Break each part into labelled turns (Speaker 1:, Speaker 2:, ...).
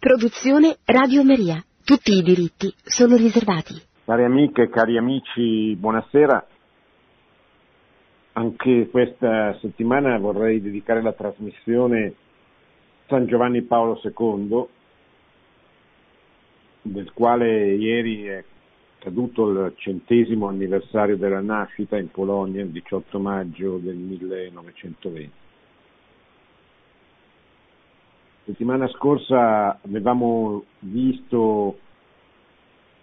Speaker 1: Produzione Radio Maria. Tutti i diritti sono riservati.
Speaker 2: Cari amiche cari amici, buonasera. Anche questa settimana vorrei dedicare la trasmissione San Giovanni Paolo II, del quale ieri è caduto il centesimo anniversario della nascita in Polonia, il 18 maggio del 1920. Settimana scorsa avevamo visto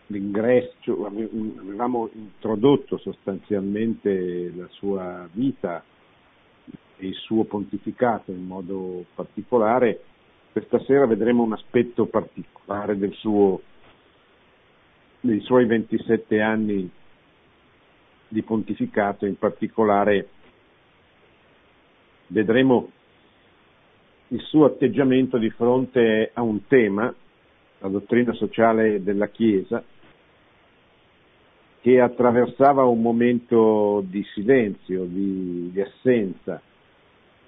Speaker 2: l'ingresso, avevamo introdotto sostanzialmente la sua vita e il suo pontificato in modo particolare. Questa sera vedremo un aspetto particolare suo, dei suoi 27 anni di pontificato, in particolare vedremo il suo atteggiamento di fronte a un tema, la dottrina sociale della Chiesa, che attraversava un momento di silenzio, di, di assenza,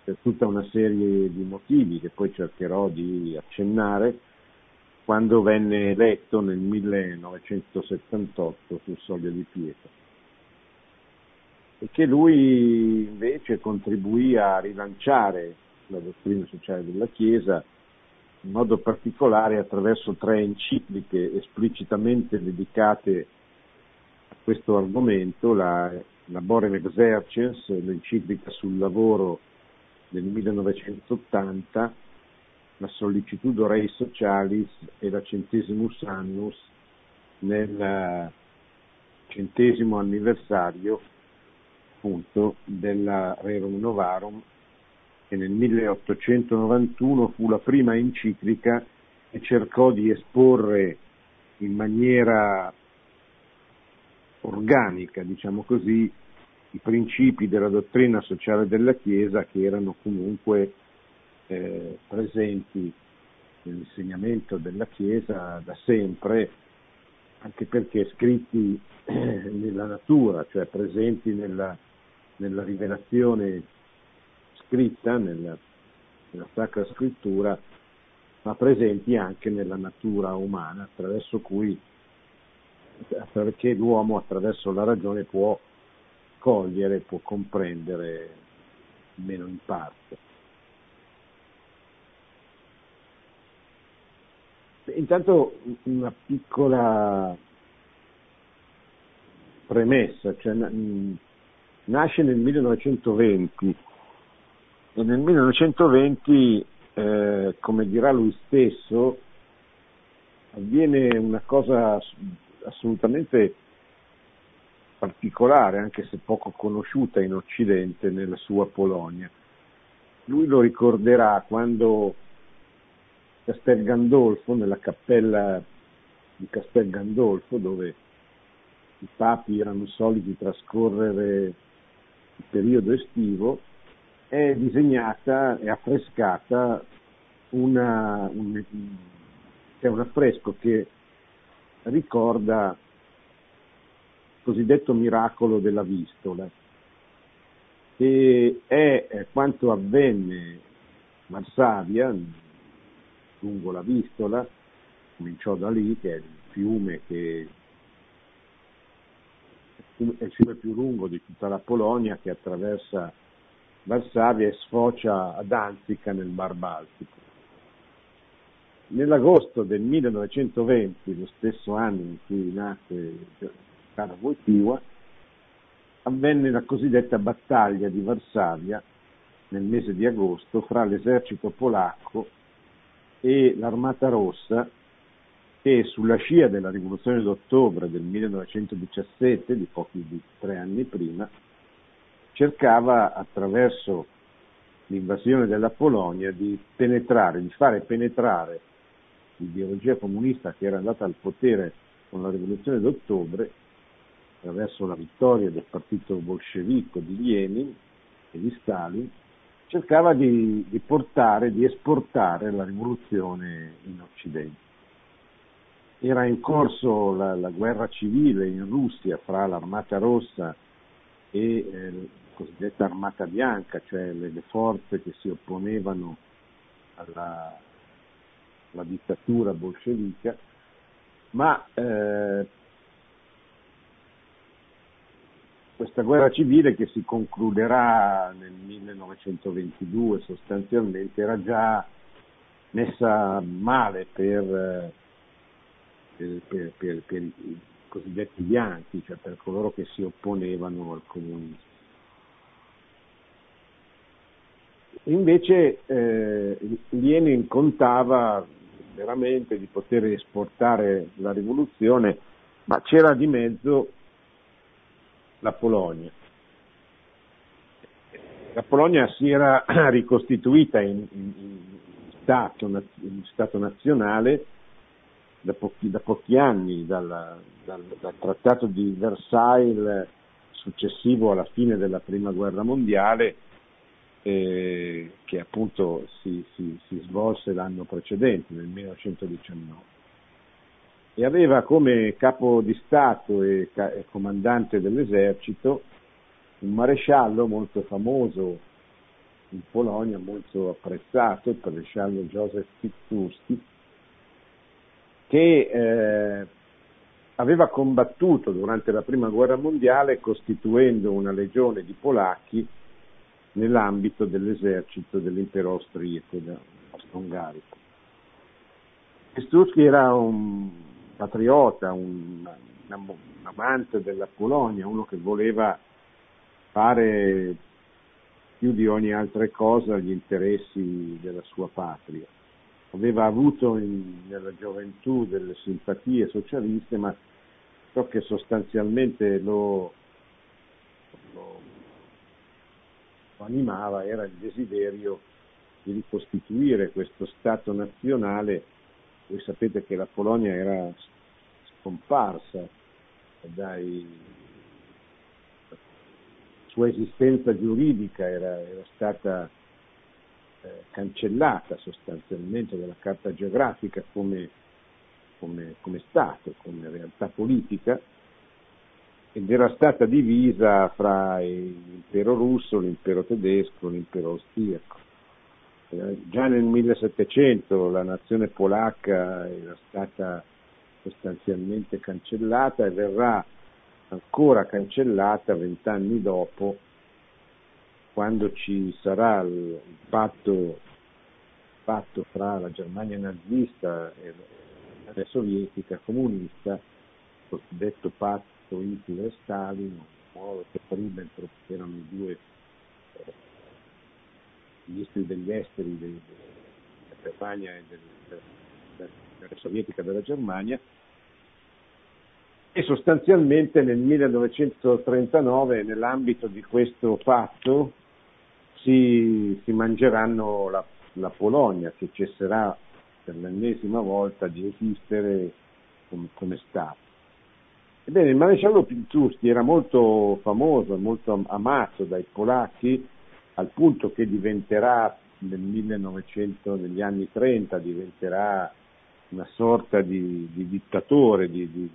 Speaker 2: per tutta una serie di motivi che poi cercherò di accennare, quando venne eletto nel 1978 sul Soglio di Pietra e che lui invece contribuì a rilanciare la dottrina sociale della Chiesa, in modo particolare attraverso tre encicliche esplicitamente dedicate a questo argomento, la Laborem Exercens, l'enciclica sul lavoro del 1980, la Sollicitudo Rei Socialis e la Centesimus Annus nel centesimo anniversario appunto della Rerum Novarum che nel 1891 fu la prima enciclica che cercò di esporre in maniera organica, diciamo così, i principi della dottrina sociale della Chiesa che erano comunque eh, presenti nell'insegnamento della Chiesa da sempre, anche perché scritti eh, nella natura, cioè presenti nella, nella rivelazione scritta nella, nella Sacra Scrittura, ma presenti anche nella natura umana, attraverso cui perché l'uomo attraverso la ragione può cogliere, può comprendere, almeno in parte. Intanto una piccola premessa, cioè, nasce nel 1920 e nel 1920, eh, come dirà lui stesso, avviene una cosa assolutamente particolare, anche se poco conosciuta in Occidente, nella sua Polonia. Lui lo ricorderà quando Castel Gandolfo, nella cappella di Castel Gandolfo, dove i papi erano soliti trascorrere il periodo estivo, è disegnata e affrescata una, un, c'è un affresco che ricorda il cosiddetto miracolo della vistola, che è quanto avvenne a Varsavia, lungo la vistola, cominciò da lì, che è il fiume che è il fiume più lungo di tutta la Polonia che attraversa Varsavia e sfocia ad Danzica nel Mar Baltico. Nell'agosto del 1920, lo stesso anno in cui nacque Cara Wojtyła, avvenne la cosiddetta battaglia di Varsavia nel mese di agosto fra l'esercito polacco e l'Armata Rossa che sulla scia della rivoluzione d'ottobre del 1917, di pochi di tre anni prima, cercava attraverso l'invasione della Polonia di penetrare, di fare penetrare l'ideologia comunista che era andata al potere con la rivoluzione d'ottobre attraverso la vittoria del partito bolscevico di Lenin e di Stalin, cercava di, di portare, di esportare la rivoluzione in Occidente. Era in corso la, la guerra civile in Russia fra l'Armata Rossa e eh, cosiddetta armata bianca, cioè le, le forze che si opponevano alla, la dittatura bolscevica, ma eh, questa guerra civile che si concluderà nel 1922 sostanzialmente era già messa male per, per, per, per i cosiddetti bianchi, cioè per coloro che si opponevano al comunismo. Invece eh, Lenin contava veramente di poter esportare la rivoluzione, ma c'era di mezzo la Polonia. La Polonia si era ricostituita in, in, in, stato, nazionale da pochi, da pochi anni, dal, dal, dal, trattato di Versailles successivo alla fine della prima guerra mondiale, eh, che appunto si, si, si svolse l'anno precedente, nel 1919 e aveva come capo di Stato e, e comandante dell'esercito un maresciallo molto famoso in Polonia, molto apprezzato, il maresciallo Józef Piłsudski, che eh, aveva combattuto durante la prima guerra mondiale costituendo una legione di polacchi nell'ambito dell'esercito dell'impero austriaco, austro-ungarico. Piłsudski era un patriota, un, un amante della Polonia, uno che voleva fare più di ogni altra cosa gli interessi della sua patria. Aveva avuto in, nella gioventù delle simpatie socialiste, ma ciò che sostanzialmente lo, lo, animava era il desiderio di ricostituire questo Stato nazionale. Voi sapete che la Polonia era scomparsa dai la sua esistenza giuridica era, era stata eh, cancellata sostanzialmente dalla carta geografica come, come, come Stato, come realtà politica ed era stata divisa fra l'impero russo, l'impero tedesco, l'impero austriaco. Eh, già nel 1700 la nazione polacca era stata sostanzialmente cancellata e verrà ancora cancellata vent'anni dopo, quando ci sarà il patto, patto fra la Germania nazista e la sovietica comunista, il cosiddetto patto Hitler-Stalin, Molotov-Ribbentrop, che erano i due ministri degli esteri della Germania e del, della, della sovietica della Germania e sostanzialmente nel 1939 nell'ambito di questo patto si, si mangeranno la, la, Polonia che cesserà per l'ennesima volta di esistere come, come Stato. Ebbene, il maresciallo Pilsudski era molto famoso, molto amato dai polacchi al punto che diventerà nel 1900, negli anni 30, diventerà una sorta di, di dittatore, di, di,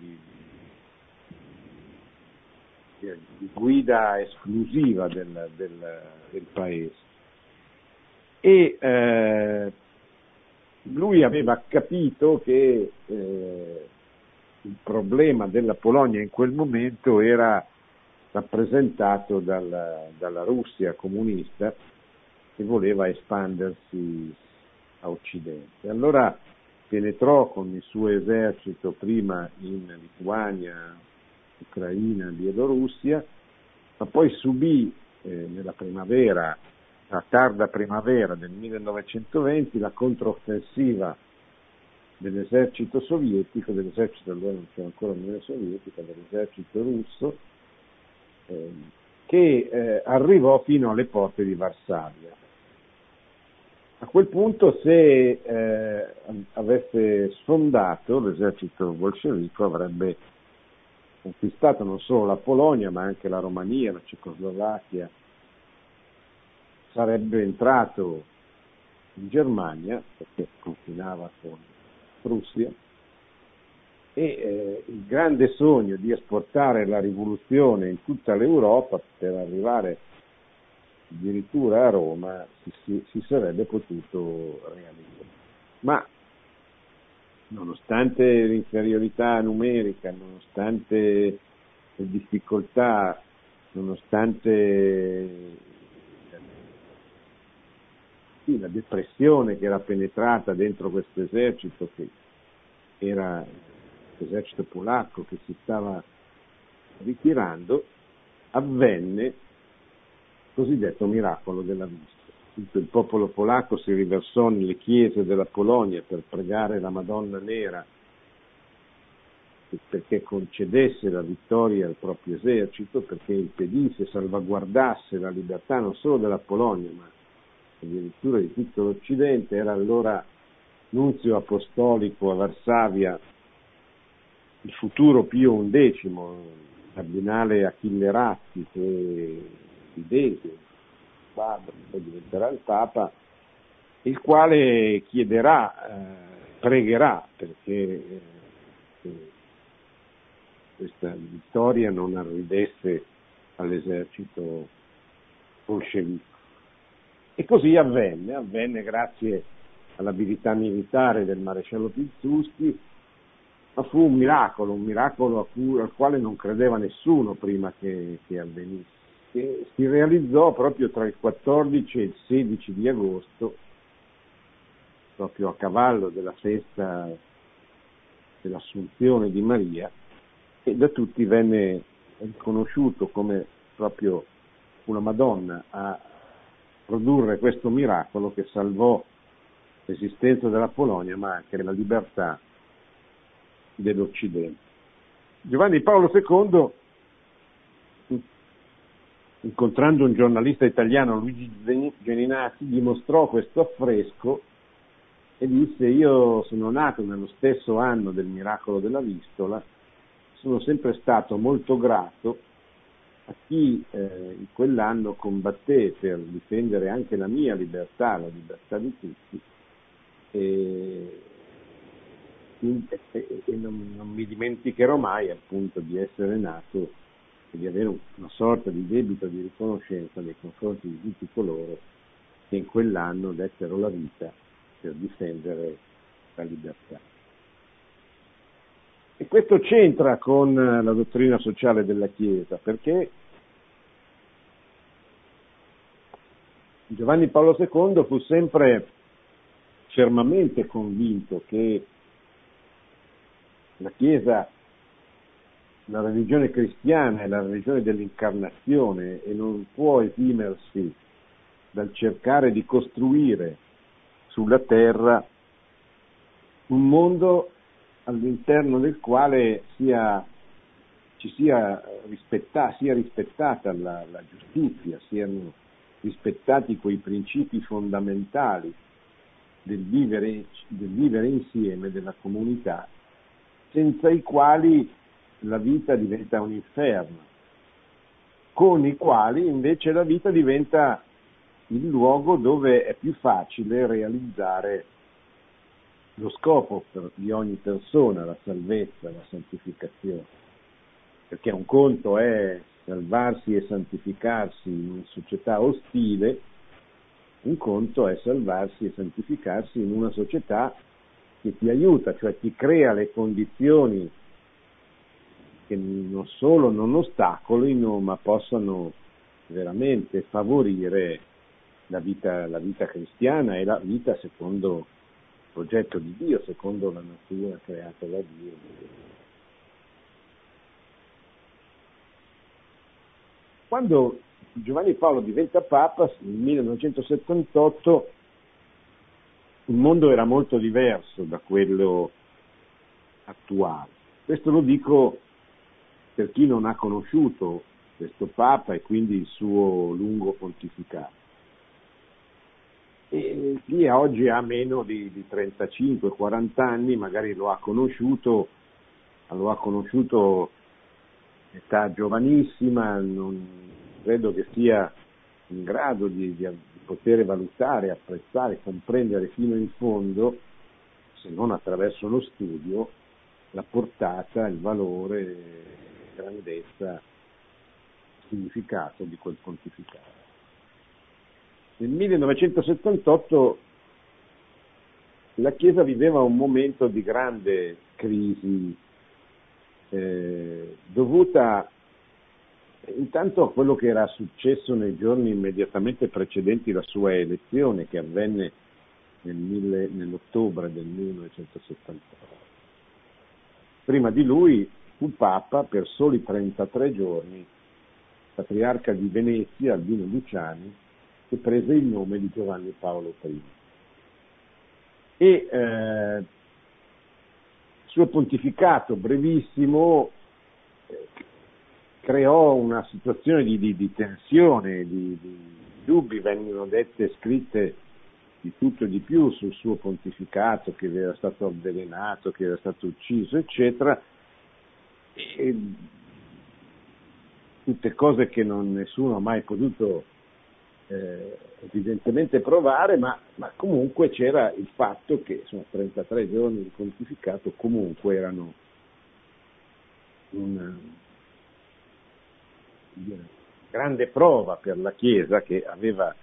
Speaker 2: di, guida esclusiva del, del, del paese. E eh, lui aveva capito che eh, il problema della Polonia in quel momento era rappresentato dalla, dalla Russia comunista che voleva espandersi a Occidente. Allora penetrò con il suo esercito prima in Lituania, Ucraina, Bielorussia, ma poi subì eh, nella primavera, la tarda primavera del 1920, la controffensiva dell'esercito sovietico, dell'esercito allora non c'era ancora l'Unione Sovietica, dell'esercito russo, eh, che eh, arrivò fino alle porte di Varsavia. A quel punto se eh, avesse sfondato l'esercito bolscevico avrebbe conquistato non solo la Polonia ma anche la Romania, la Cecoslovacchia, sarebbe entrato in Germania perché confinava con Russia e eh, il grande sogno di esportare la rivoluzione in tutta l'Europa per arrivare addirittura a Roma si, si, si sarebbe potuto realizzare. Ma nonostante l'inferiorità numerica, nonostante le difficoltà, nonostante sì, la depressione che era penetrata dentro questo esercito, che era l'esercito polacco che si stava ritirando, avvenne il cosiddetto miracolo della vista. Tutto il popolo polacco si riversò nelle chiese della Polonia per pregare la Madonna Nera perché concedesse la vittoria al proprio esercito, perché impedisse, salvaguardasse la libertà non solo della Polonia, ma addirittura di tutto l'Occidente, era allora nunzio apostolico a Varsavia il futuro Pio XI, cardinale Achille Ratti, che padre, poi diventerà il Papa, il quale chiederà, eh, pregherà perché eh, questa vittoria non arridesse all'esercito bolscevico. E così avvenne, avvenne grazie all'abilità militare del maresciallo Pilsudski, ma fu un miracolo, un miracolo cui, al quale non credeva nessuno prima che, che avvenisse, che si realizzò proprio tra il 14 e il 16 di agosto, proprio a cavallo della festa dell'Assunzione di Maria, e da tutti venne riconosciuto come proprio una Madonna a produrre questo miracolo che salvò l'esistenza della Polonia ma anche la libertà dell'Occidente. Giovanni Paolo II, incontrando un giornalista italiano, Luigi Geninazzi, gli mostrò questo affresco e disse io sono nato nello stesso anno del miracolo della Vistola, sono sempre stato molto grato a chi eh, in quell'anno combatté per difendere anche la mia libertà, la libertà di tutti, e, e, e non, non, mi dimenticherò mai appunto di essere nato e di avere una sorta di debito di riconoscenza nei confronti di tutti coloro che in quell'anno dettero la vita per difendere la libertà. E questo c'entra con la dottrina sociale della Chiesa, perché Giovanni Paolo II fu sempre fermamente convinto che la Chiesa, la religione cristiana è la religione dell'incarnazione e non può esimersi dal cercare di costruire sulla terra un mondo all'interno del quale sia, ci sia, rispetta, sia rispettata la, la giustizia, siano rispettati quei principi fondamentali del vivere, del vivere insieme della comunità, senza i quali la vita diventa un inferno, con i quali invece la vita diventa il luogo dove è più facile realizzare lo scopo di ogni persona, la salvezza, la santificazione. Perché un conto è salvarsi e santificarsi in una società ostile, un conto è salvarsi e santificarsi in una società che ti aiuta, cioè ti crea le condizioni che non solo non ostacolino, ma possano veramente favorire la vita, la vita cristiana e la vita secondo progetto di Dio, secondo la natura creata da Dio. Quando Giovanni Paolo diventa Papa nel 1978 il mondo era molto diverso da quello attuale. Questo lo dico per chi non ha conosciuto questo Papa e quindi il suo lungo pontificato. E chi oggi ha meno di, di 35-40 anni magari lo ha conosciuto, lo ha conosciuto età giovanissima, non credo che sia in grado di, di, poter valutare, apprezzare, comprendere fino in fondo, se non attraverso lo studio, la portata, il valore, la grandezza, il significato di quel pontificato. Nel 1978 la Chiesa viveva un momento di grande crisi eh, dovuta intanto a quello che era successo nei giorni immediatamente precedenti la sua elezione che avvenne nel mille, nell'ottobre del 1979. Prima di lui fu Papa per soli 33 giorni, patriarca di Venezia, Albino Luciani, che prese il nome di Giovanni Paolo I. E eh, il suo pontificato brevissimo eh, creò una situazione di, di, di tensione, di, di, dubbi, vengono dette scritte di tutto e di più sul suo pontificato, che era stato avvelenato, che era stato ucciso, eccetera. E tutte cose che non, nessuno ha mai potuto eh, evidentemente provare, ma, ma, comunque c'era il fatto che insomma, 33 giorni di pontificato comunque erano una, una grande prova per la Chiesa che aveva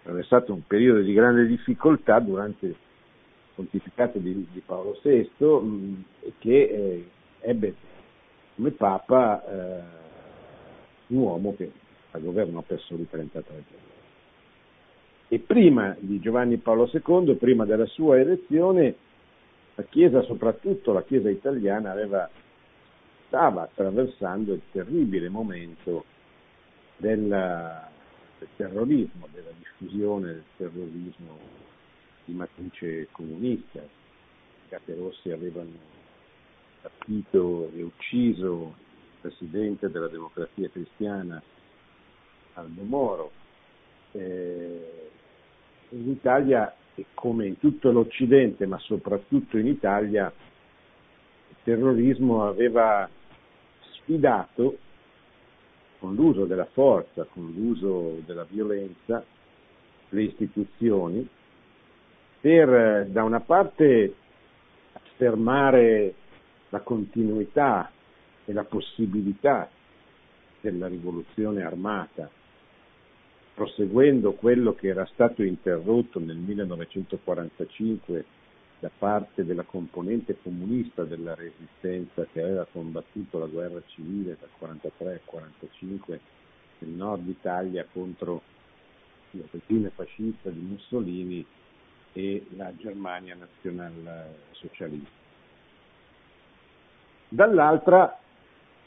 Speaker 2: attraversato un periodo di grande difficoltà durante il pontificato di, di Paolo VI mh, e che eh, ebbe come Papa eh, un uomo che al governo per soli 33 giorni. E prima di Giovanni Paolo II, prima della sua elezione, la Chiesa, soprattutto la Chiesa italiana, aveva, stava attraversando il terribile momento della, del terrorismo, della diffusione del terrorismo di matrice comunista. I Caterossi avevano rapito e ucciso il presidente della democrazia cristiana Aldo Moro. Eh, in Italia, come in tutto l'Occidente, ma soprattutto in Italia, il terrorismo aveva sfidato con l'uso della forza, con l'uso della violenza, le istituzioni, per da una parte affermare la continuità e la possibilità della rivoluzione armata proseguendo quello che era stato interrotto nel 1945 da parte della componente comunista della resistenza che aveva combattuto la guerra civile dal 1943 al 1945 nel nord Italia contro il regime fascista di Mussolini e la Germania nazionalsocialista. Dall'altra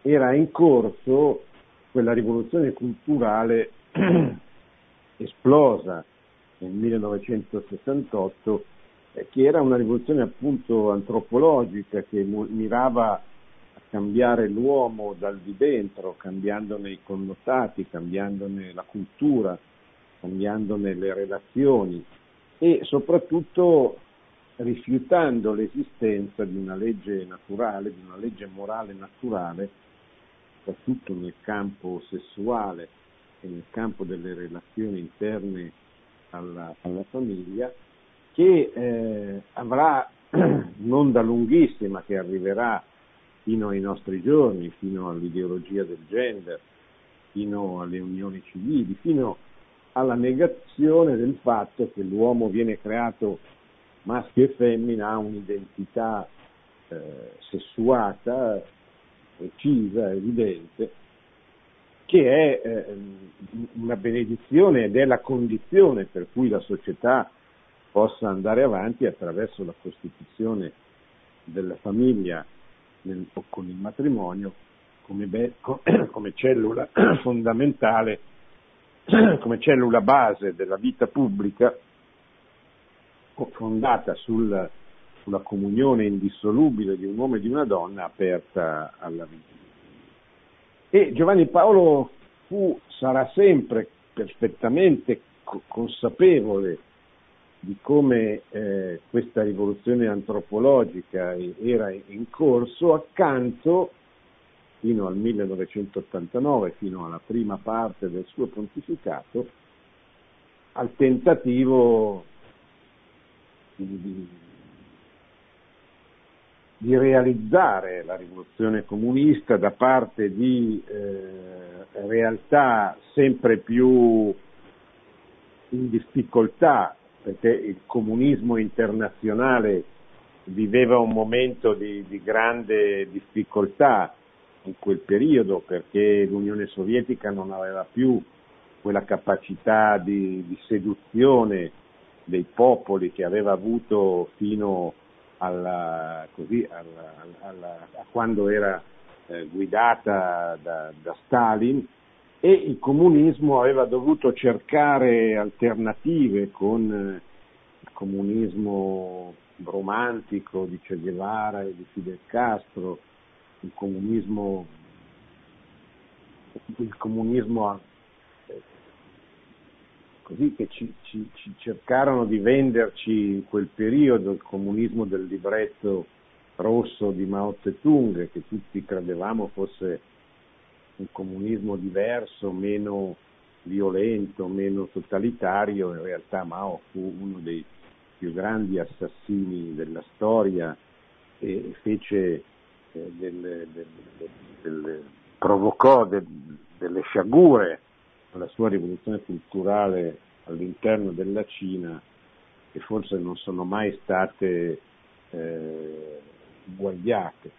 Speaker 2: era in corso quella rivoluzione culturale esplosa nel 1968, eh, che era una rivoluzione appunto antropologica che mirava a cambiare l'uomo dal di dentro, cambiandone i connotati, cambiandone la cultura, cambiandone le relazioni e soprattutto rifiutando l'esistenza di una legge naturale, di una legge morale naturale, soprattutto nel campo sessuale e nel campo delle relazioni interne alla, alla famiglia, che eh, avrà non da lunghissima, che arriverà fino ai nostri giorni, fino all'ideologia del gender, fino alle unioni civili, fino alla negazione del fatto che l'uomo viene creato maschio e femmina, ha un'identità eh, sessuata, precisa, evidente, che è eh, una benedizione ed è la condizione per cui la società possa andare avanti attraverso la costituzione della famiglia nel, con il matrimonio come, be, come cellula fondamentale, come cellula base della vita pubblica fondata sul, sulla comunione indissolubile di un uomo e di una donna aperta alla vita. E Giovanni Paolo fu, sarà sempre perfettamente co- consapevole di come eh, questa rivoluzione antropologica era in corso accanto fino al 1989, fino alla prima parte del suo pontificato, al tentativo di, di realizzare la rivoluzione comunista da parte di eh, realtà sempre più in difficoltà perché il comunismo internazionale viveva un momento di, di grande difficoltà in quel periodo perché l'Unione Sovietica non aveva più quella capacità di, di seduzione dei popoli che aveva avuto fino alla, così, alla, alla, a quando era eh, guidata da, da Stalin e il comunismo aveva dovuto cercare alternative con eh, il comunismo romantico di Che Guevara e di Fidel Castro, il comunismo, il comunismo così che ci, ci, ci, cercarono di venderci in quel periodo il comunismo del libretto rosso di Mao Zedong, che tutti credevamo fosse un comunismo diverso, meno violento, meno totalitario, in realtà Mao fu uno dei più grandi assassini della storia e fece eh, del, del, del, provocò delle sciagure alla sua rivoluzione culturale all'interno della Cina che forse non sono mai state eh, uguagliate.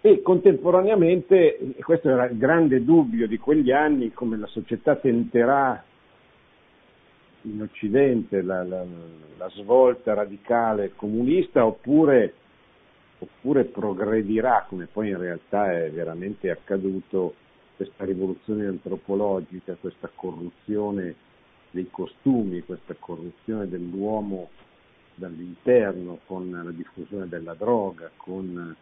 Speaker 2: E contemporaneamente, questo era il grande dubbio di quegli anni, come la società tenterà in Occidente la, la, la svolta radicale comunista oppure, oppure progredirà, come poi in realtà è veramente accaduto, questa rivoluzione antropologica, questa corruzione dei costumi, questa corruzione dell'uomo dall'interno con la diffusione della droga, con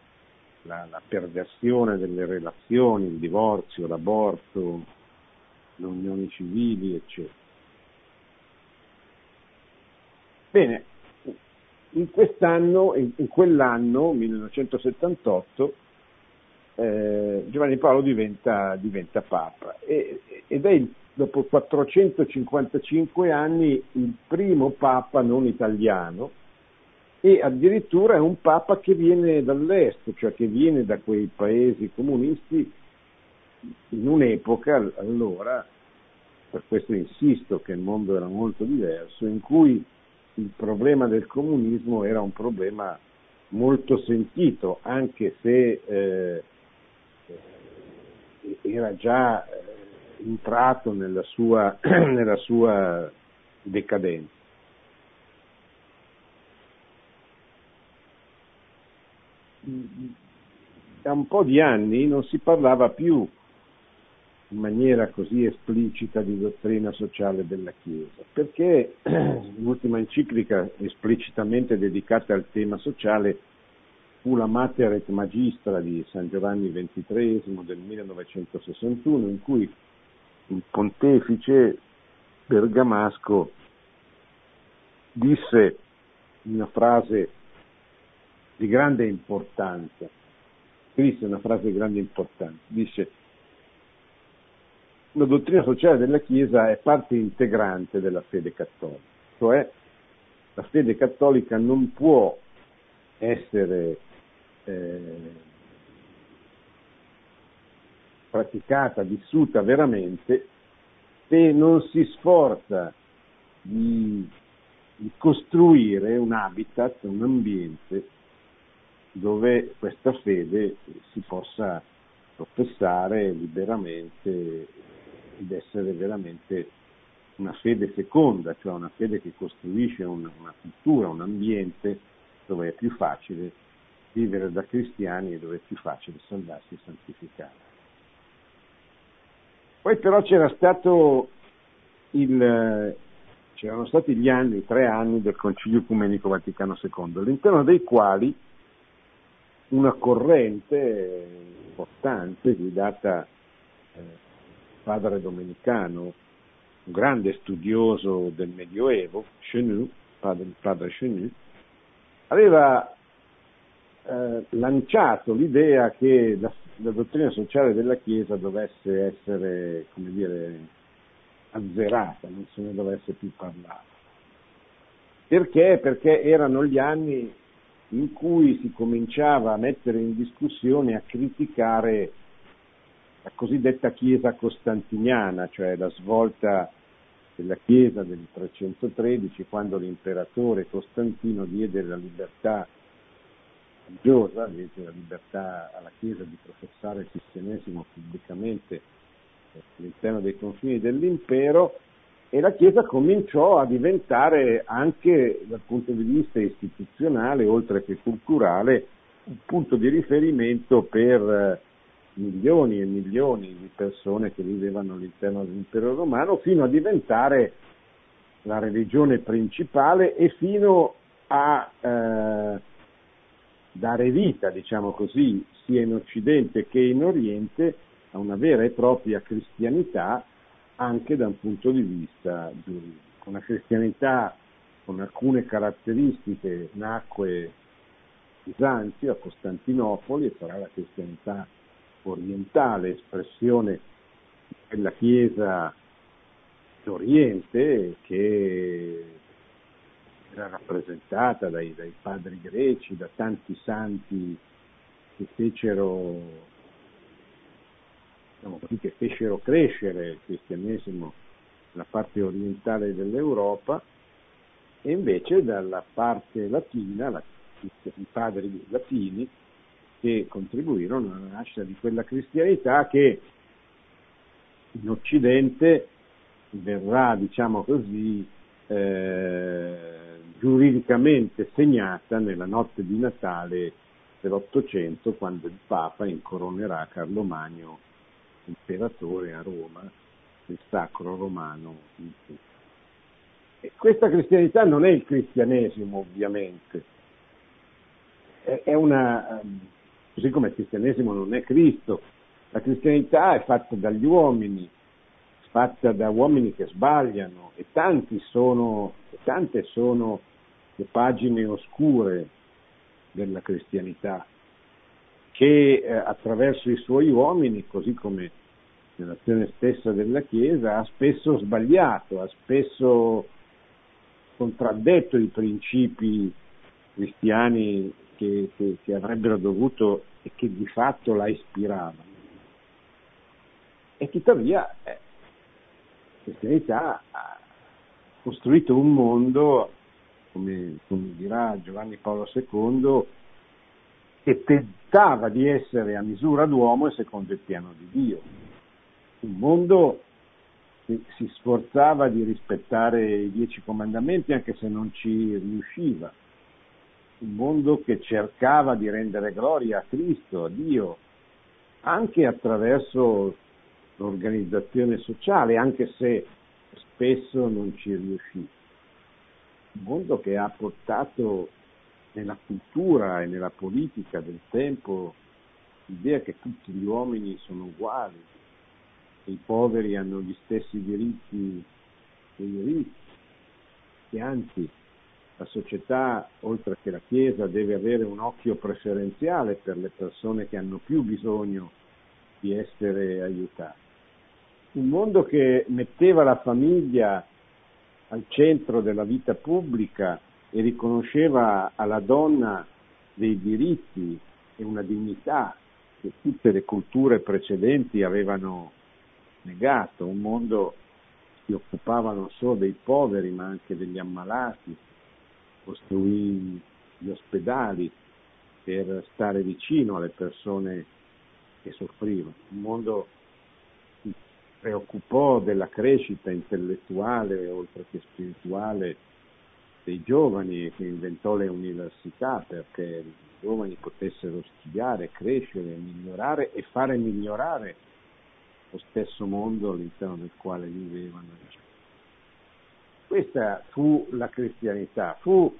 Speaker 2: la, la perversione delle relazioni, il divorzio, l'aborto, le unioni civili, eccetera. Bene, in quest'anno, in, in quell'anno, 1978, eh, Giovanni Paolo diventa, diventa Papa. E, ed è il, dopo 455 anni il primo Papa non italiano e addirittura è un Papa che viene dall'est, cioè che viene da quei paesi comunisti in un'epoca allora, per questo insisto che il mondo era molto diverso, in cui il problema del comunismo era un problema molto sentito, anche se eh, era già eh, entrato nella sua, nella sua decadenza. Da un po' di anni non si parlava più in maniera così esplicita di dottrina sociale della Chiesa, perché l'ultima enciclica esplicitamente dedicata al tema sociale fu la Mater et Magistra di San Giovanni XXIII del 1961, in cui il pontefice bergamasco disse una frase di grande importanza, scrisse una frase di grande importanza, dice la dottrina sociale della Chiesa è parte integrante della fede cattolica, cioè la fede cattolica non può essere eh, praticata, vissuta veramente, se non si sforza di, di costruire un habitat, un ambiente dove questa fede si possa professare liberamente ed essere veramente una fede feconda, cioè una fede che costruisce una, una cultura, un ambiente dove è più facile vivere da cristiani e dove è più facile salvarsi e santificare. Poi però c'era stato il, c'erano stati gli anni, i tre anni del Concilio Ecumenico Vaticano II, all'interno dei quali una corrente importante guidata eh, padre domenicano, un grande studioso del Medioevo, Chenu, padre, padre Chenu, aveva eh, lanciato l'idea che la, la, dottrina sociale della Chiesa dovesse essere, come dire, azzerata, non se ne dovesse più parlare. Perché? Perché erano gli anni in cui si cominciava a mettere in discussione, a criticare la cosiddetta Chiesa costantiniana, cioè la svolta della Chiesa del 313, quando l'imperatore Costantino diede la libertà religiosa, diede la libertà alla Chiesa di professare il cristianesimo pubblicamente all'interno dei confini dell'impero e la Chiesa cominciò a diventare anche dal punto di vista istituzionale, oltre che culturale, un punto di riferimento per eh, milioni e milioni di persone che vivevano all'interno dell'impero romano, fino a diventare la religione principale e fino a eh, dare vita, diciamo così, sia in Occidente che in Oriente a una vera e propria cristianità anche da un punto di vista giuridico. Una cristianità con alcune caratteristiche nacque Bisanzio, a Costantinopoli, e sarà la cristianità orientale, espressione della Chiesa d'Oriente che era rappresentata dai, dai padri greci, da tanti santi che fecero, diciamo che fecero crescere il cristianesimo nella parte orientale dell'Europa e invece dalla parte latina, la i padri latini che contribuirono alla nascita di quella cristianità che in Occidente verrà, diciamo così, eh, giuridicamente segnata nella notte di Natale dell'Ottocento, quando il Papa incoronerà Carlo Magno imperatore a Roma del Sacro Romano E questa cristianità non è il cristianesimo, ovviamente, è una, ehm, così come il cristianesimo non è Cristo, la cristianità è fatta dagli uomini, fatta da uomini che sbagliano e sono, tante sono le pagine oscure della cristianità che eh, attraverso i suoi uomini, così come nell'azione stessa della Chiesa, ha spesso sbagliato, ha spesso contraddetto i principi cristiani che, che, che avrebbero dovuto e che di fatto la ispiravano. E tuttavia eh, la cristianità ha costruito un mondo, come, come dirà Giovanni Paolo II, che tentava di essere a misura d'uomo e secondo il piano di Dio. Un mondo che si sforzava di rispettare i dieci comandamenti anche se non ci riusciva un mondo che cercava di rendere gloria a Cristo, a Dio, anche attraverso l'organizzazione sociale, anche se spesso non ci riuscì. Mondo che ha portato nella cultura e nella politica del tempo l'idea che tutti gli uomini sono uguali, che i poveri hanno gli stessi diritti dei ricchi, che anzi la società, oltre che la Chiesa, deve avere un occhio preferenziale per le persone che hanno più bisogno di essere aiutate. Un mondo che metteva la famiglia al centro della vita pubblica e riconosceva alla donna dei diritti e una dignità che tutte le culture precedenti avevano negato, un mondo si occupava non solo dei poveri ma anche degli ammalati, costruì gli ospedali per stare vicino alle persone che soffrivano. Un mondo preoccupò della crescita intellettuale oltre che spirituale dei giovani che inventò le università perché i giovani potessero studiare, crescere, migliorare e fare migliorare lo stesso mondo all'interno del quale vivevano. Questa fu la cristianità, fu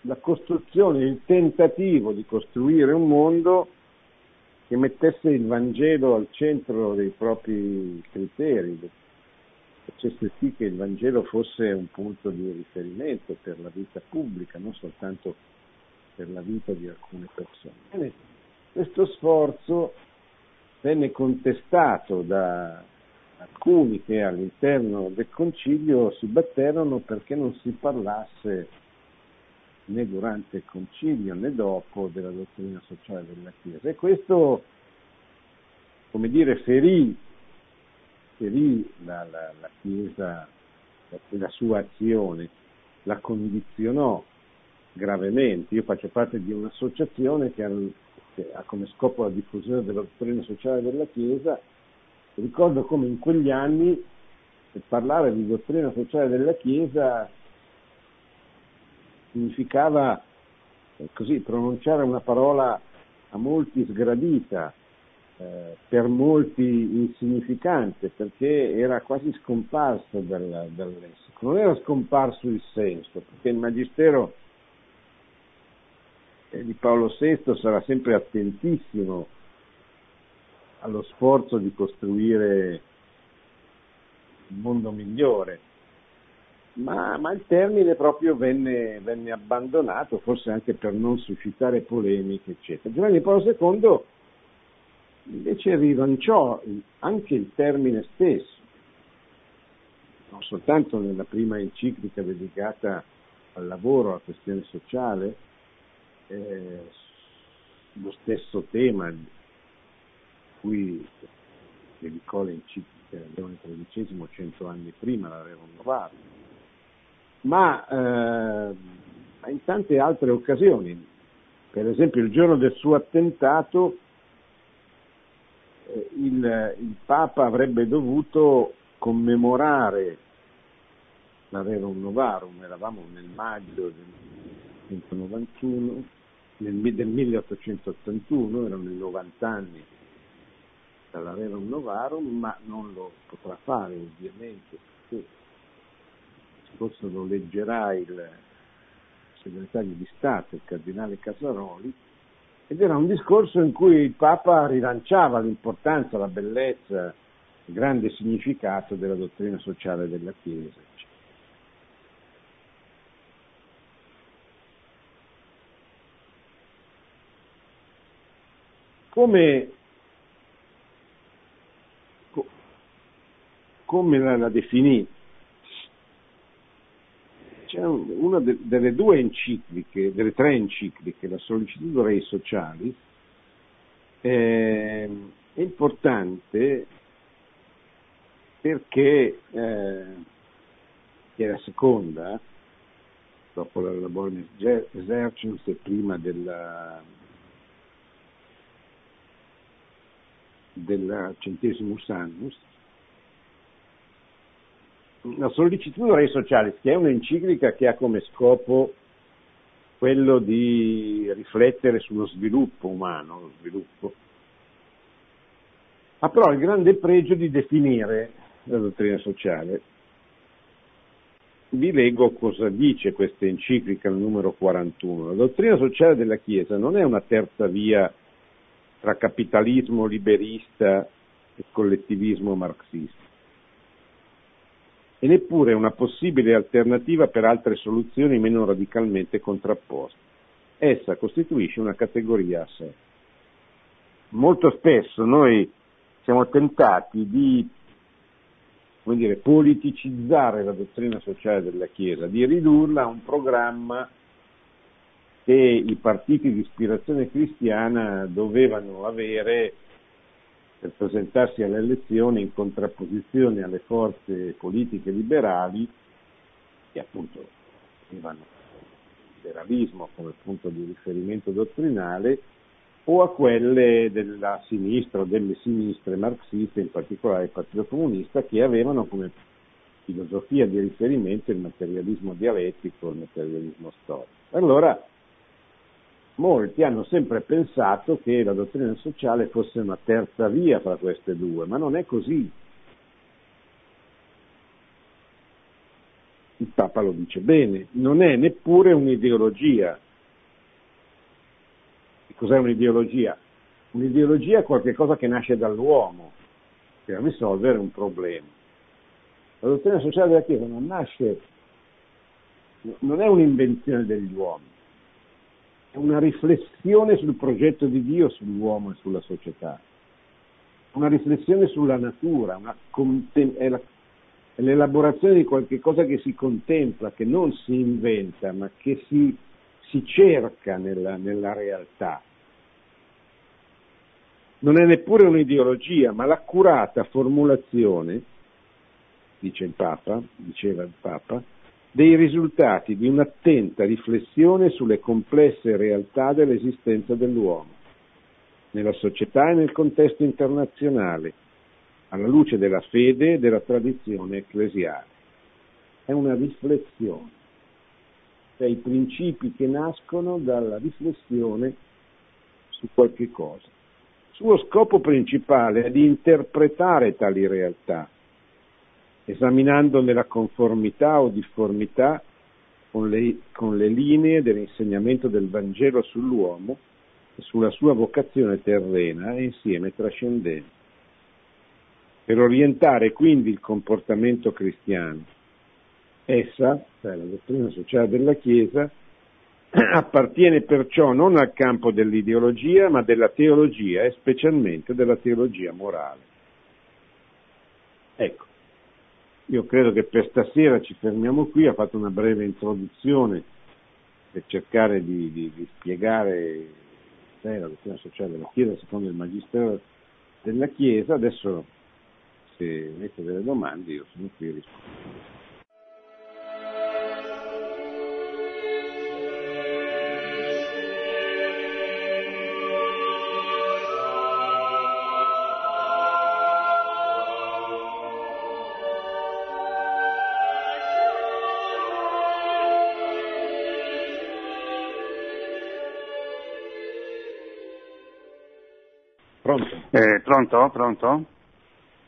Speaker 2: la costruzione, il tentativo di costruire un mondo che mettesse il Vangelo al centro dei propri criteri, facesse sì che il Vangelo fosse un punto di riferimento per la vita pubblica, non soltanto per la vita di alcune persone. Questo sforzo venne contestato da alcuni che all'interno del concilio si batterono perché non si parlasse né durante il concilio né dopo della dottrina sociale della Chiesa. E questo, come dire, ferì lì la, la, la Chiesa, la, la sua azione, la condizionò gravemente. Io faccio parte di un'associazione che ha, che ha come scopo la diffusione della dottrina sociale della Chiesa. Ricordo come in quegli anni parlare di dottrina sociale della Chiesa significava eh, così pronunciare una parola a molti sgradita, eh, per molti insignificante, perché era quasi scomparso dal, dal lessico. Non era scomparso il senso, perché il Magistero di Paolo VI sarà sempre attentissimo allo sforzo di costruire un mondo migliore, ma, ma il termine proprio venne, venne, abbandonato, forse anche per non suscitare polemiche, eccetera. Giovanni Paolo II invece rilanciò anche il termine stesso, non soltanto nella prima enciclica dedicata al lavoro, alla questione sociale, eh, lo stesso tema cui dedicò l'enciclica Leone XIII cento anni prima, l'aveva innovato, ma eh, in tante altre occasioni, per esempio il giorno del suo attentato eh, il, il, Papa avrebbe dovuto commemorare l'Averum Novarum, eravamo nel maggio del 1891, nel, del 1881, erano i 90 anni dall'Averum Novarum, ma non lo potrà fare ovviamente perché forse lo leggerà il segretario di Stato, il cardinale Casaroli, ed era un discorso in cui il Papa rilanciava l'importanza, la bellezza, il grande significato della dottrina sociale della Chiesa. Come, come la, la definì? C'è una de, delle due encicliche, delle tre encicliche, la sollecitudo Rei Sociali, eh, è importante perché eh, è la seconda, dopo la Labornis Exercens e prima della del centesimus annus, la sollecitudine ai sociali, che è un'enciclica che ha come scopo quello di riflettere sullo sviluppo umano, lo sviluppo, ha però il grande pregio di definire la dottrina sociale. Vi leggo cosa dice questa enciclica, il numero 41. La dottrina sociale della Chiesa non è una terza via tra capitalismo liberista e collettivismo marxista e neppure una possibile alternativa per altre soluzioni meno radicalmente contrapposte. Essa costituisce una categoria a sé. Molto spesso noi siamo tentati di come dire, politicizzare la dottrina sociale della Chiesa, di ridurla a un programma che i partiti di ispirazione cristiana dovevano avere per presentarsi alle elezioni in contrapposizione alle forze politiche liberali che appunto avevano il liberalismo come punto di riferimento dottrinale o a quelle della sinistra o delle sinistre marxiste, in particolare il Partito Comunista, che avevano come filosofia di riferimento il materialismo dialettico, il materialismo storico. Allora molti hanno sempre pensato che la dottrina sociale fosse una terza via fra queste due, ma non è così. Il Papa lo dice bene, non è neppure un'ideologia. Cos'è un'ideologia? Un'ideologia è qualcosa che nasce dall'uomo per risolvere un problema. La dottrina sociale della Chiesa non nasce, non è un'invenzione degli uomini una riflessione sul progetto di Dio sull'uomo e sulla società, una riflessione sulla natura, contem- è, la- è, l'elaborazione di qualche cosa che si contempla, che non si inventa, ma che si, si cerca nella, nella realtà. non è neppure un'ideologia, ma l'accurata formulazione, dice il Papa, diceva il Papa, dei risultati di un'attenta riflessione sulle complesse realtà dell'esistenza dell'uomo, nella società e nel contesto internazionale, alla luce della fede e della tradizione ecclesiale. È una riflessione, cioè i principi che nascono dalla riflessione su qualche cosa. Il suo scopo principale è di interpretare tali realtà, esaminandone la conformità o difformità con le, con le linee dell'insegnamento del Vangelo sull'uomo e sulla sua vocazione terrena e insieme trascendente, per orientare quindi il comportamento cristiano. Essa, cioè la dottrina sociale della Chiesa, appartiene perciò non al campo dell'ideologia, ma della teologia e specialmente della teologia morale. Ecco, io credo che per stasera ci fermiamo qui, ha fatto una breve introduzione per cercare di, di, di spiegare la dottrina sociale della Chiesa secondo il Magistero della Chiesa, adesso se avete delle domande io sono qui a rispondere.
Speaker 3: Eh, pronto? Pronto?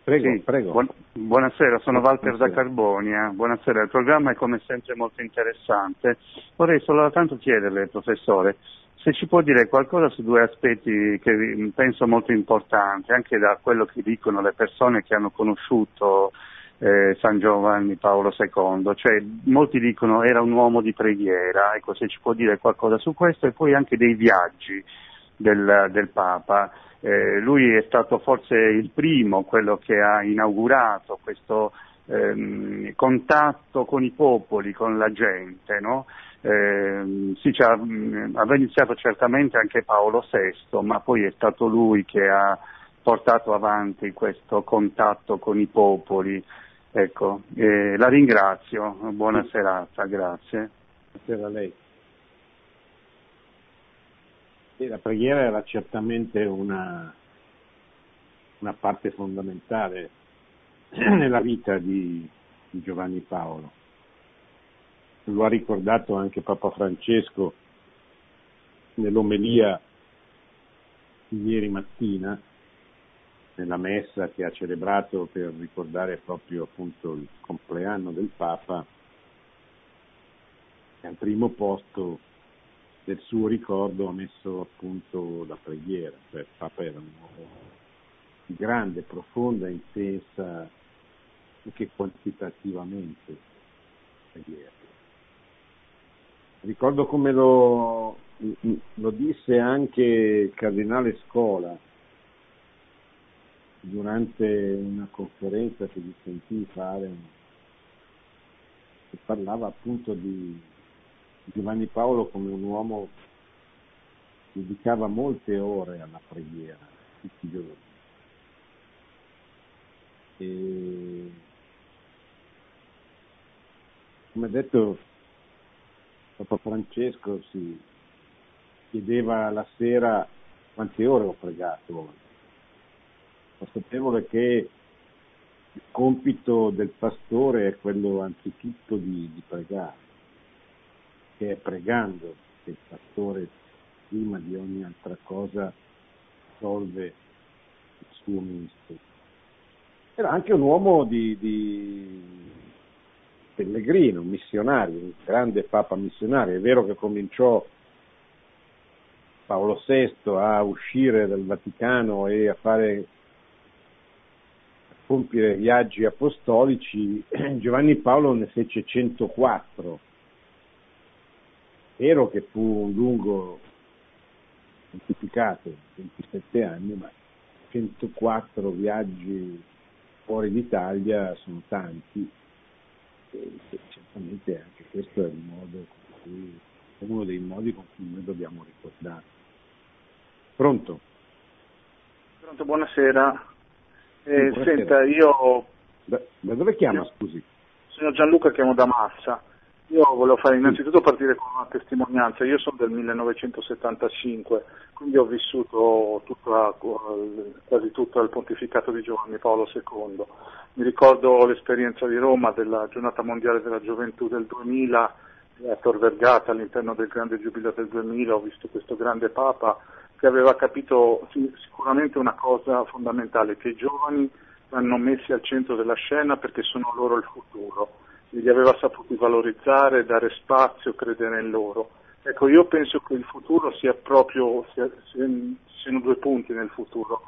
Speaker 2: Prego,
Speaker 3: sì.
Speaker 2: prego.
Speaker 3: Buon, buonasera, sono Walter
Speaker 2: buonasera.
Speaker 3: da Carbonia. Buonasera, il programma è come sempre molto interessante. Vorrei soltanto chiederle, professore, se ci può dire qualcosa su due aspetti che penso molto importanti, anche da quello che dicono le persone che hanno conosciuto eh, San Giovanni Paolo II, cioè molti dicono era un uomo di preghiera, ecco se ci può dire qualcosa su questo e poi anche dei viaggi del, del Papa. Eh, lui è stato forse il primo, quello che ha inaugurato questo ehm, contatto con i popoli, con la gente. No? Eh, sì, aveva iniziato certamente anche Paolo VI, ma poi è stato lui che ha portato avanti questo contatto con i popoli. Ecco, eh, la ringrazio, buona serata, grazie.
Speaker 2: Buonasera a lei. La preghiera era certamente una, una parte fondamentale nella vita di, di Giovanni Paolo. Lo ha ricordato anche Papa Francesco nell'omelia di ieri mattina, nella messa che ha celebrato per ricordare proprio appunto il compleanno del Papa, al primo posto del suo ricordo ha messo appunto la preghiera, cioè il Papa era un uomo di grande, profonda, intensa, anche quantitativamente preghiera. Ricordo come lo, lo disse anche il cardinale Scola durante una conferenza che gli sentì fare, che parlava appunto di Giovanni Paolo come un uomo dedicava molte ore alla preghiera, tutti i giorni. E, come ha detto Papa Francesco, si chiedeva la sera quante ore ho pregato. Consapevole che il compito del pastore è quello anzitutto di, di pregare che è pregando che il pastore prima di ogni altra cosa solve il suo ministero. Era anche un uomo di, di pellegrino, missionario, un grande papa missionario. È vero che cominciò Paolo VI a uscire dal Vaticano e a fare compiere viaggi apostolici, Giovanni Paolo ne fece 104 Vero che fu un lungo pontificato, 27 anni, ma 104 viaggi fuori d'Italia sono tanti e certamente anche questo è, cui, è uno dei modi con cui noi dobbiamo ricordare. Pronto?
Speaker 4: Pronto, buonasera. Eh, buonasera. Senta, io...
Speaker 2: Da, da dove chiama, scusi?
Speaker 4: Sono Gianluca, chiamo da Massa. Io volevo fare innanzitutto partire con una testimonianza. Io sono del 1975, quindi ho vissuto tutta, quasi tutto il pontificato di Giovanni Paolo II. Mi ricordo l'esperienza di Roma della giornata mondiale della gioventù del 2000 a Tor Vergata all'interno del grande giubileo del 2000. Ho visto questo grande Papa che aveva capito sicuramente una cosa fondamentale, che i giovani vanno messi al centro della scena perché sono loro il futuro li aveva saputi valorizzare, dare spazio, credere in loro. Ecco, io penso che il futuro sia proprio, sia, siano due punti nel futuro,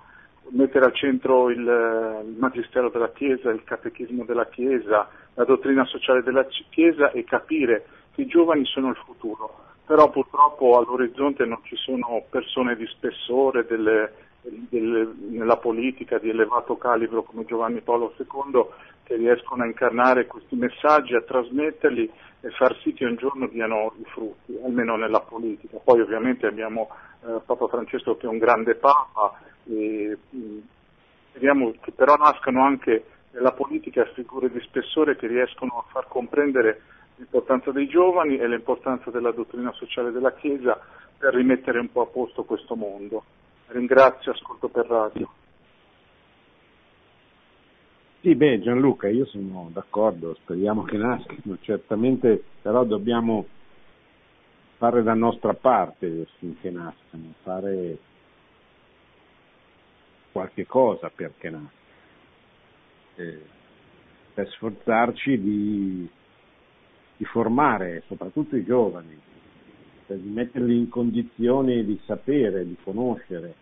Speaker 4: mettere al centro il, il magistero della Chiesa, il catechismo della Chiesa, la dottrina sociale della Chiesa e capire che i giovani sono il futuro. Però purtroppo all'orizzonte non ci sono persone di spessore delle, delle, nella politica di elevato calibro come Giovanni Paolo II che riescono a incarnare questi messaggi, a trasmetterli e far sì che un giorno diano i frutti, almeno nella politica. Poi ovviamente abbiamo eh, Papa Francesco che è un grande Papa e mh, speriamo che però nascano anche nella politica figure di spessore che riescono a far comprendere l'importanza dei giovani e l'importanza della dottrina sociale della Chiesa per rimettere un po' a posto questo mondo. Ringrazio, ascolto per radio.
Speaker 2: Sì, beh Gianluca, io sono d'accordo, speriamo che nascano, certamente però dobbiamo fare la nostra parte affinché nascano, fare qualche cosa perché nascano, eh, per sforzarci di, di formare soprattutto i giovani, per metterli in condizioni di sapere, di conoscere,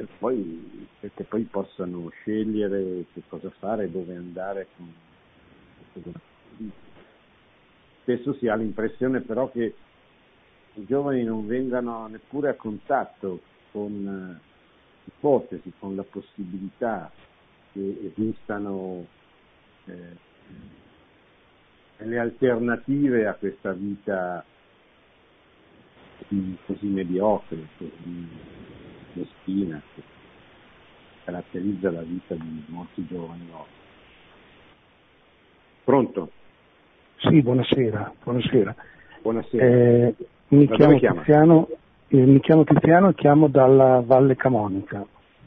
Speaker 2: per poi, perché poi possano scegliere che cosa fare, dove andare. Spesso si ha l'impressione però che i giovani non vengano neppure a contatto con eh, ipotesi, con la possibilità che esistano eh, le alternative a questa vita così, così mediocre, così meschina che caratterizza la vita di molti giovani oggi. Pronto?
Speaker 5: Sì, buonasera. buonasera.
Speaker 2: buonasera.
Speaker 5: Eh, mi, chiamo Tiziano, eh, mi, chiamo Tiziano, e chiamo dalla Valle Camonica,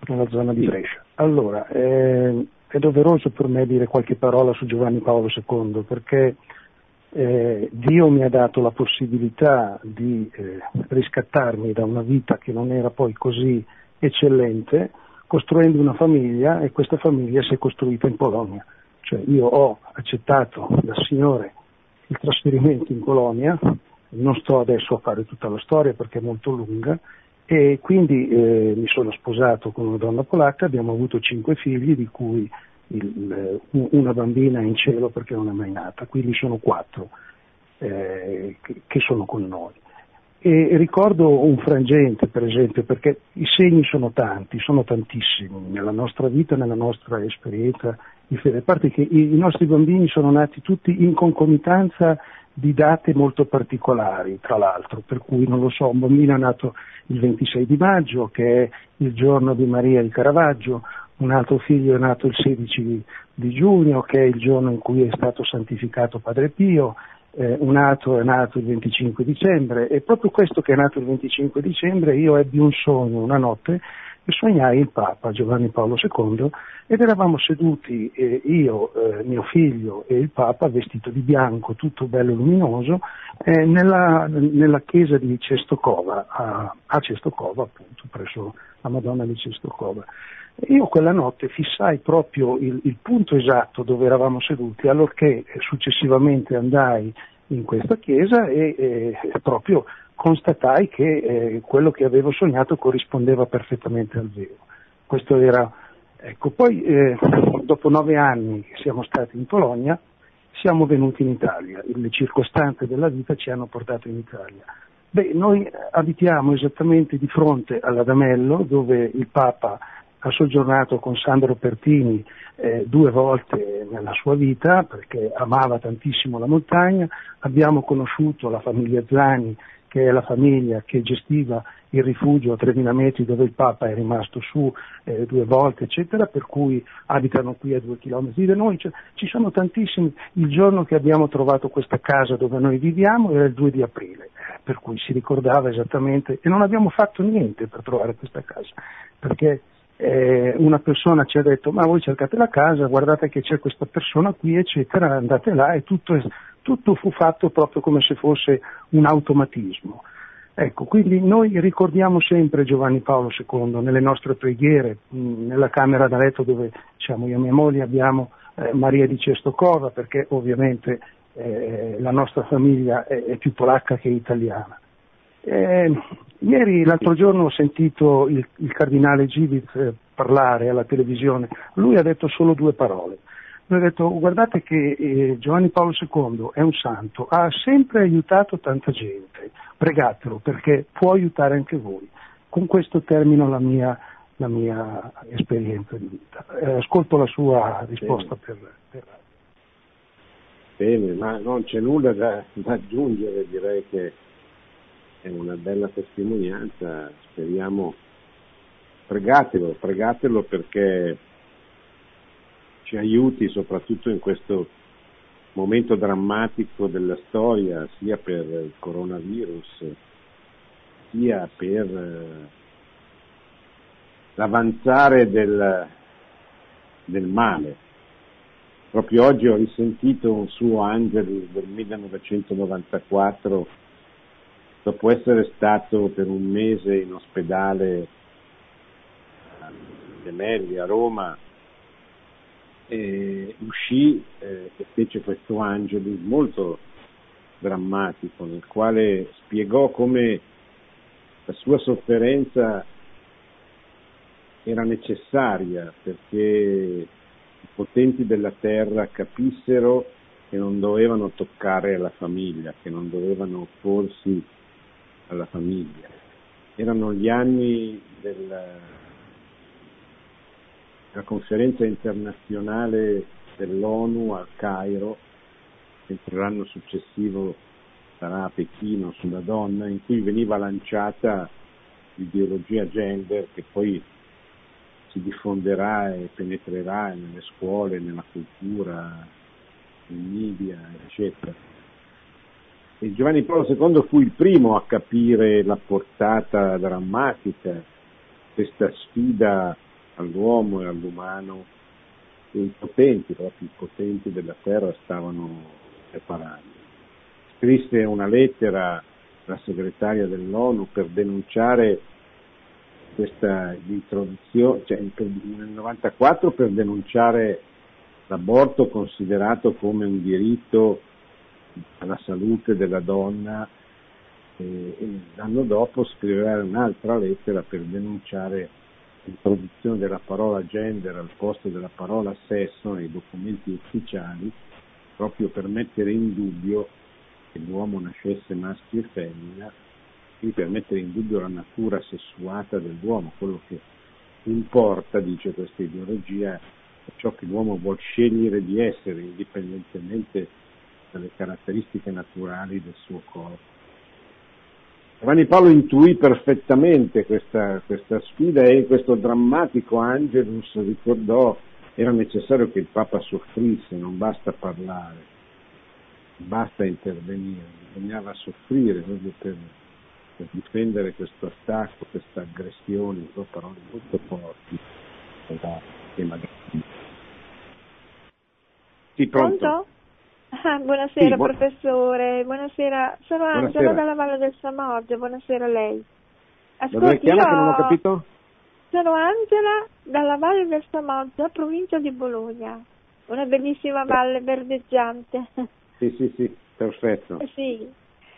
Speaker 5: nella zona di sì. Brescia. Allora, eh, è doveroso per me dire qualche parola su Giovanni Paolo II perché eh, Dio mi ha dato la possibilità di eh, riscattarmi da una vita che non era poi così eccellente, costruendo una famiglia e questa famiglia si è costruita in Polonia. Cioè io ho accettato dal Signore il trasferimento in Polonia, non sto adesso a fare tutta la storia perché è molto lunga, e quindi eh, mi sono sposato con una donna polacca, abbiamo avuto cinque figli, di cui il, una bambina in cielo perché non è mai nata, quindi sono quattro eh, che, che sono con noi. E ricordo un frangente, per esempio, perché i segni sono tanti, sono tantissimi nella nostra vita, nella nostra esperienza di fede. A parte che i, i nostri bambini sono nati tutti in concomitanza di date molto particolari, tra l'altro, per cui non lo so, un bambino è nato il 26 di maggio, che è il giorno di Maria di Caravaggio, un altro figlio è nato il 16 di giugno, che è il giorno in cui è stato santificato Padre Pio, eh, un altro è nato il 25 dicembre e proprio questo che è nato il 25 dicembre io ebbi un sogno una notte e sognai il Papa Giovanni Paolo II ed eravamo seduti eh, io, eh, mio figlio e il Papa vestito di bianco, tutto bello luminoso, eh, nella, nella, chiesa di Cestocova, a, a Cestocova appunto, presso la Madonna di Cestocova. Io quella notte fissai proprio il, il, punto esatto dove eravamo seduti, allorché successivamente andai in questa chiesa e, e proprio constatai che eh, quello che avevo sognato corrispondeva perfettamente al vero. Questo era, ecco, poi eh, dopo nove anni che siamo stati in Polonia, siamo venuti in Italia, le circostanze della vita ci hanno portato in Italia. Beh, noi abitiamo esattamente di fronte all'Adamello, dove il Papa ha soggiornato con Sandro Pertini eh, due volte nella sua vita perché amava tantissimo la montagna, abbiamo conosciuto la famiglia Zani che è la famiglia che gestiva il rifugio a 3.000 metri dove il Papa è rimasto su eh, due volte, eccetera, per cui abitano qui a due chilometri da noi. Cioè, ci sono tantissimi. Il giorno che abbiamo trovato questa casa dove noi viviamo era il 2 di aprile, per cui si ricordava esattamente e non abbiamo fatto niente per trovare questa casa, perché eh, una persona ci ha detto ma voi cercate la casa, guardate che c'è questa persona qui, eccetera, andate là e tutto, tutto fu fatto proprio come se fosse un automatismo. Ecco, quindi noi ricordiamo sempre Giovanni Paolo II nelle nostre preghiere, nella camera da letto dove diciamo, io e mia moglie abbiamo eh, Maria di Cestocova, perché ovviamente eh, la nostra famiglia è, è, più polacca che italiana. Eh, ieri, l'altro giorno, ho sentito il, il cardinale Giviz eh, parlare alla televisione, lui ha detto solo due parole. Lui ha detto guardate che eh, Giovanni Paolo II è un santo, ha sempre aiutato tanta gente, pregatelo perché può aiutare anche voi. Con questo termino la mia, la mia esperienza di vita. Eh, ascolto la sua risposta per, per
Speaker 2: Bene, ma non c'è nulla da, da aggiungere, direi che è una bella testimonianza, speriamo, pregatelo, pregatelo perché ci aiuti soprattutto in questo momento drammatico della storia, sia per il coronavirus, sia per eh, l'avanzare del, del male. Proprio oggi ho risentito un suo Angeli del 1994 dopo essere stato per un mese in ospedale a Gemelli, a Roma, e uscì eh, e fece questo Angeli molto drammatico nel quale spiegò come la sua sofferenza era necessaria perché i potenti della terra capissero che non dovevano toccare la famiglia, che non dovevano opporsi alla famiglia. Erano gli anni della, della conferenza internazionale dell'ONU al Cairo, mentre l'anno successivo sarà a Pechino sulla donna, in cui veniva lanciata l'ideologia gender che poi si diffonderà e penetrerà nelle scuole, nella cultura, in media, eccetera. E Giovanni Paolo II fu il primo a capire la portata drammatica, questa sfida all'uomo e all'umano che i potenti, proprio i potenti della terra stavano preparando. Scrisse una lettera alla segretaria dell'ONU per denunciare questa introduzione, cioè nel 94 per denunciare l'aborto considerato come un diritto alla salute della donna e, e l'anno dopo scriverà un'altra lettera per denunciare l'introduzione della parola gender al posto della parola sesso nei documenti ufficiali proprio per mettere in dubbio che l'uomo nascesse maschio e femmina e per mettere in dubbio la natura sessuata dell'uomo, quello che importa, dice questa ideologia, è ciò che l'uomo vuole scegliere di essere indipendentemente dalle caratteristiche naturali del suo corpo. Giovanni Paolo intuì perfettamente questa, questa sfida e in questo drammatico Angelus ricordò era necessario che il Papa soffrisse, non basta parlare, basta intervenire, bisognava soffrire proprio per, per difendere questo attacco, questa aggressione, sono parole molto forti da tema
Speaker 6: Sì, pronto? pronto? Ah, buonasera sì, bu- professore, buonasera. Sono Angela buonasera. dalla Valle del Samoggia, buonasera a lei.
Speaker 2: Ascolti, io...
Speaker 6: Sono Angela dalla Valle del Samoggia, provincia di Bologna. Una bellissima valle verdeggiante.
Speaker 2: Sì, sì, sì, perfetto.
Speaker 6: Sì,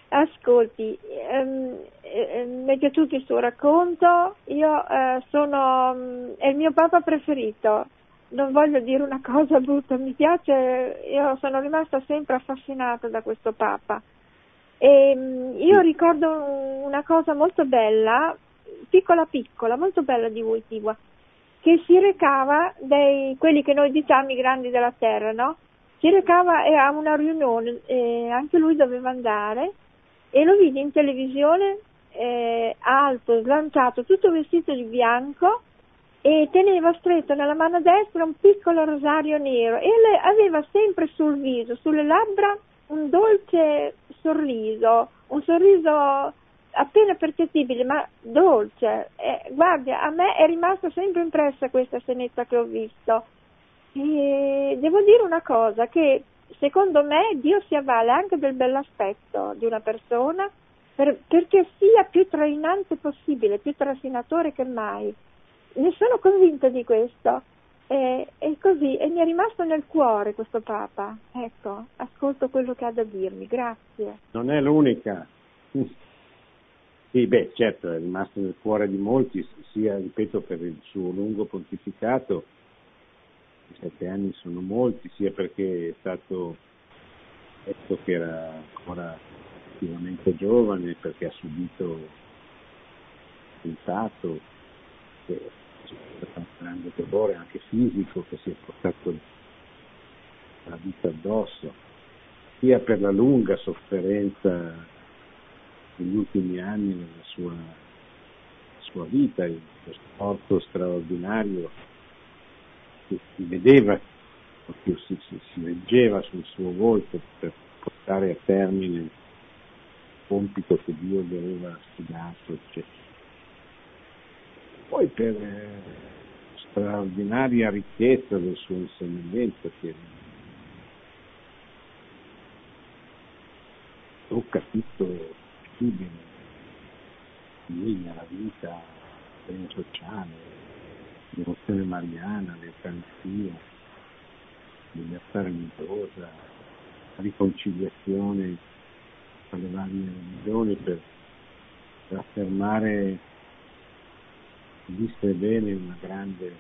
Speaker 6: ascolti, ehm, ehm, mi è piaciuto il suo racconto, io eh, sono, mm, è il mio papa preferito, non voglio dire una cosa brutta, mi piace, io sono rimasta sempre affascinata da questo Papa. E mm, io ricordo una cosa molto bella, piccola piccola, molto bella di Wojtyła, che si recava dei, quelli che noi diciamo i grandi della terra, no? Si recava a una riunione, e anche lui doveva andare, e lo vidi in televisione eh, alto, slanciato, tutto vestito di bianco e teneva stretto nella mano destra un piccolo rosario nero e aveva sempre sul viso, sulle labbra, un dolce sorriso, un sorriso appena percettibile ma dolce. Eh, guarda, a me è rimasta sempre impressa questa scenetta che ho visto. E devo dire una cosa, che secondo me Dio si avvale anche del bell'aspetto di una persona per, perché sia più trainante possibile, più trascinatore che mai. Ne sono convinta di questo. E, e, così, e mi è rimasto nel cuore questo Papa. Ecco, ascolto quello che ha da dirmi, grazie.
Speaker 2: Non è l'unica. Sì, beh, certo, è rimasto nel cuore di molti, sia, ripeto, per il suo lungo pontificato, sette anni sono molti, sia perché è stato detto che era ancora relativamente giovane, perché ha subito attentato, che c'è stato un grande dolore anche fisico che si è portato la vita addosso, sia per la lunga sofferenza negli ultimi anni nella sua, sua vita, questo porto straordinario che si vedeva, proprio si, si, si leggeva sul suo volto per portare a termine il compito che Dio gli aveva affidato, eccetera. Poi per eh, straordinaria ricchezza del suo insegnamento che tocca tutto linea la vita sociale, devozione mariana, l'Eucaristia, libertà religiosa, riconciliazione tra le varie religioni per, per affermare vista bene una grande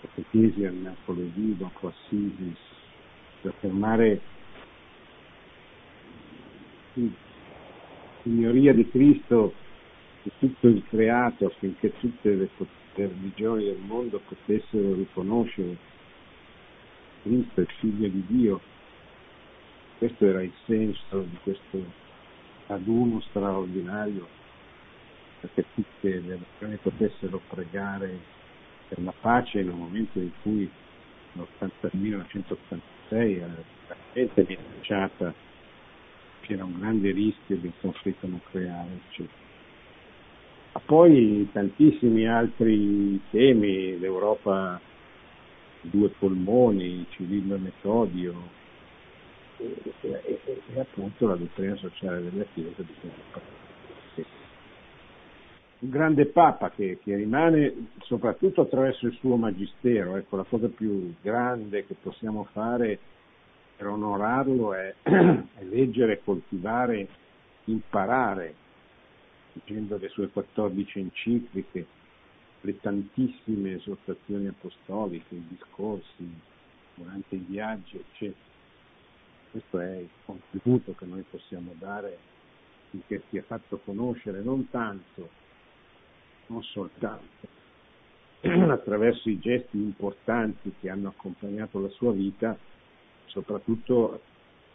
Speaker 2: catechesi al Napoli vivo, Assisi, per affermare signoria di Cristo su tutto il creato affinché tutte le, religioni del mondo potessero riconoscere Cristo, il figlio di Dio. Questo era il senso di questo raduno straordinario perché tutte le nazioni potessero pregare per la pace in un momento in cui nel 1986 era veramente minacciata c'era un grande rischio di conflitto nucleare, eccetera. Ma poi tantissimi altri temi, l'Europa due polmoni, Cirillo e Metodio, e, e, e, appunto la dottrina sociale della Chiesa di un grande Papa che, che, rimane soprattutto attraverso il suo magistero, ecco la cosa più grande che possiamo fare per onorarlo è, è leggere, coltivare, imparare, leggendo le sue 14 encicliche, le tantissime esortazioni apostoliche, i discorsi durante i viaggi, eccetera. Questo è il contributo che noi possiamo dare finché sia fatto conoscere non tanto, non soltanto attraverso i gesti importanti che hanno accompagnato la sua vita, soprattutto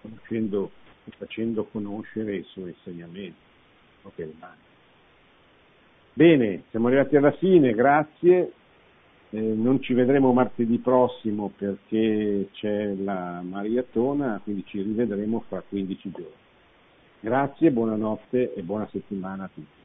Speaker 2: e facendo conoscere i suoi insegnamenti. Bene, siamo arrivati alla fine, grazie. Eh, non ci vedremo martedì prossimo perché c'è la maratona, quindi ci rivedremo fra 15 giorni. Grazie, buonanotte e buona settimana a tutti.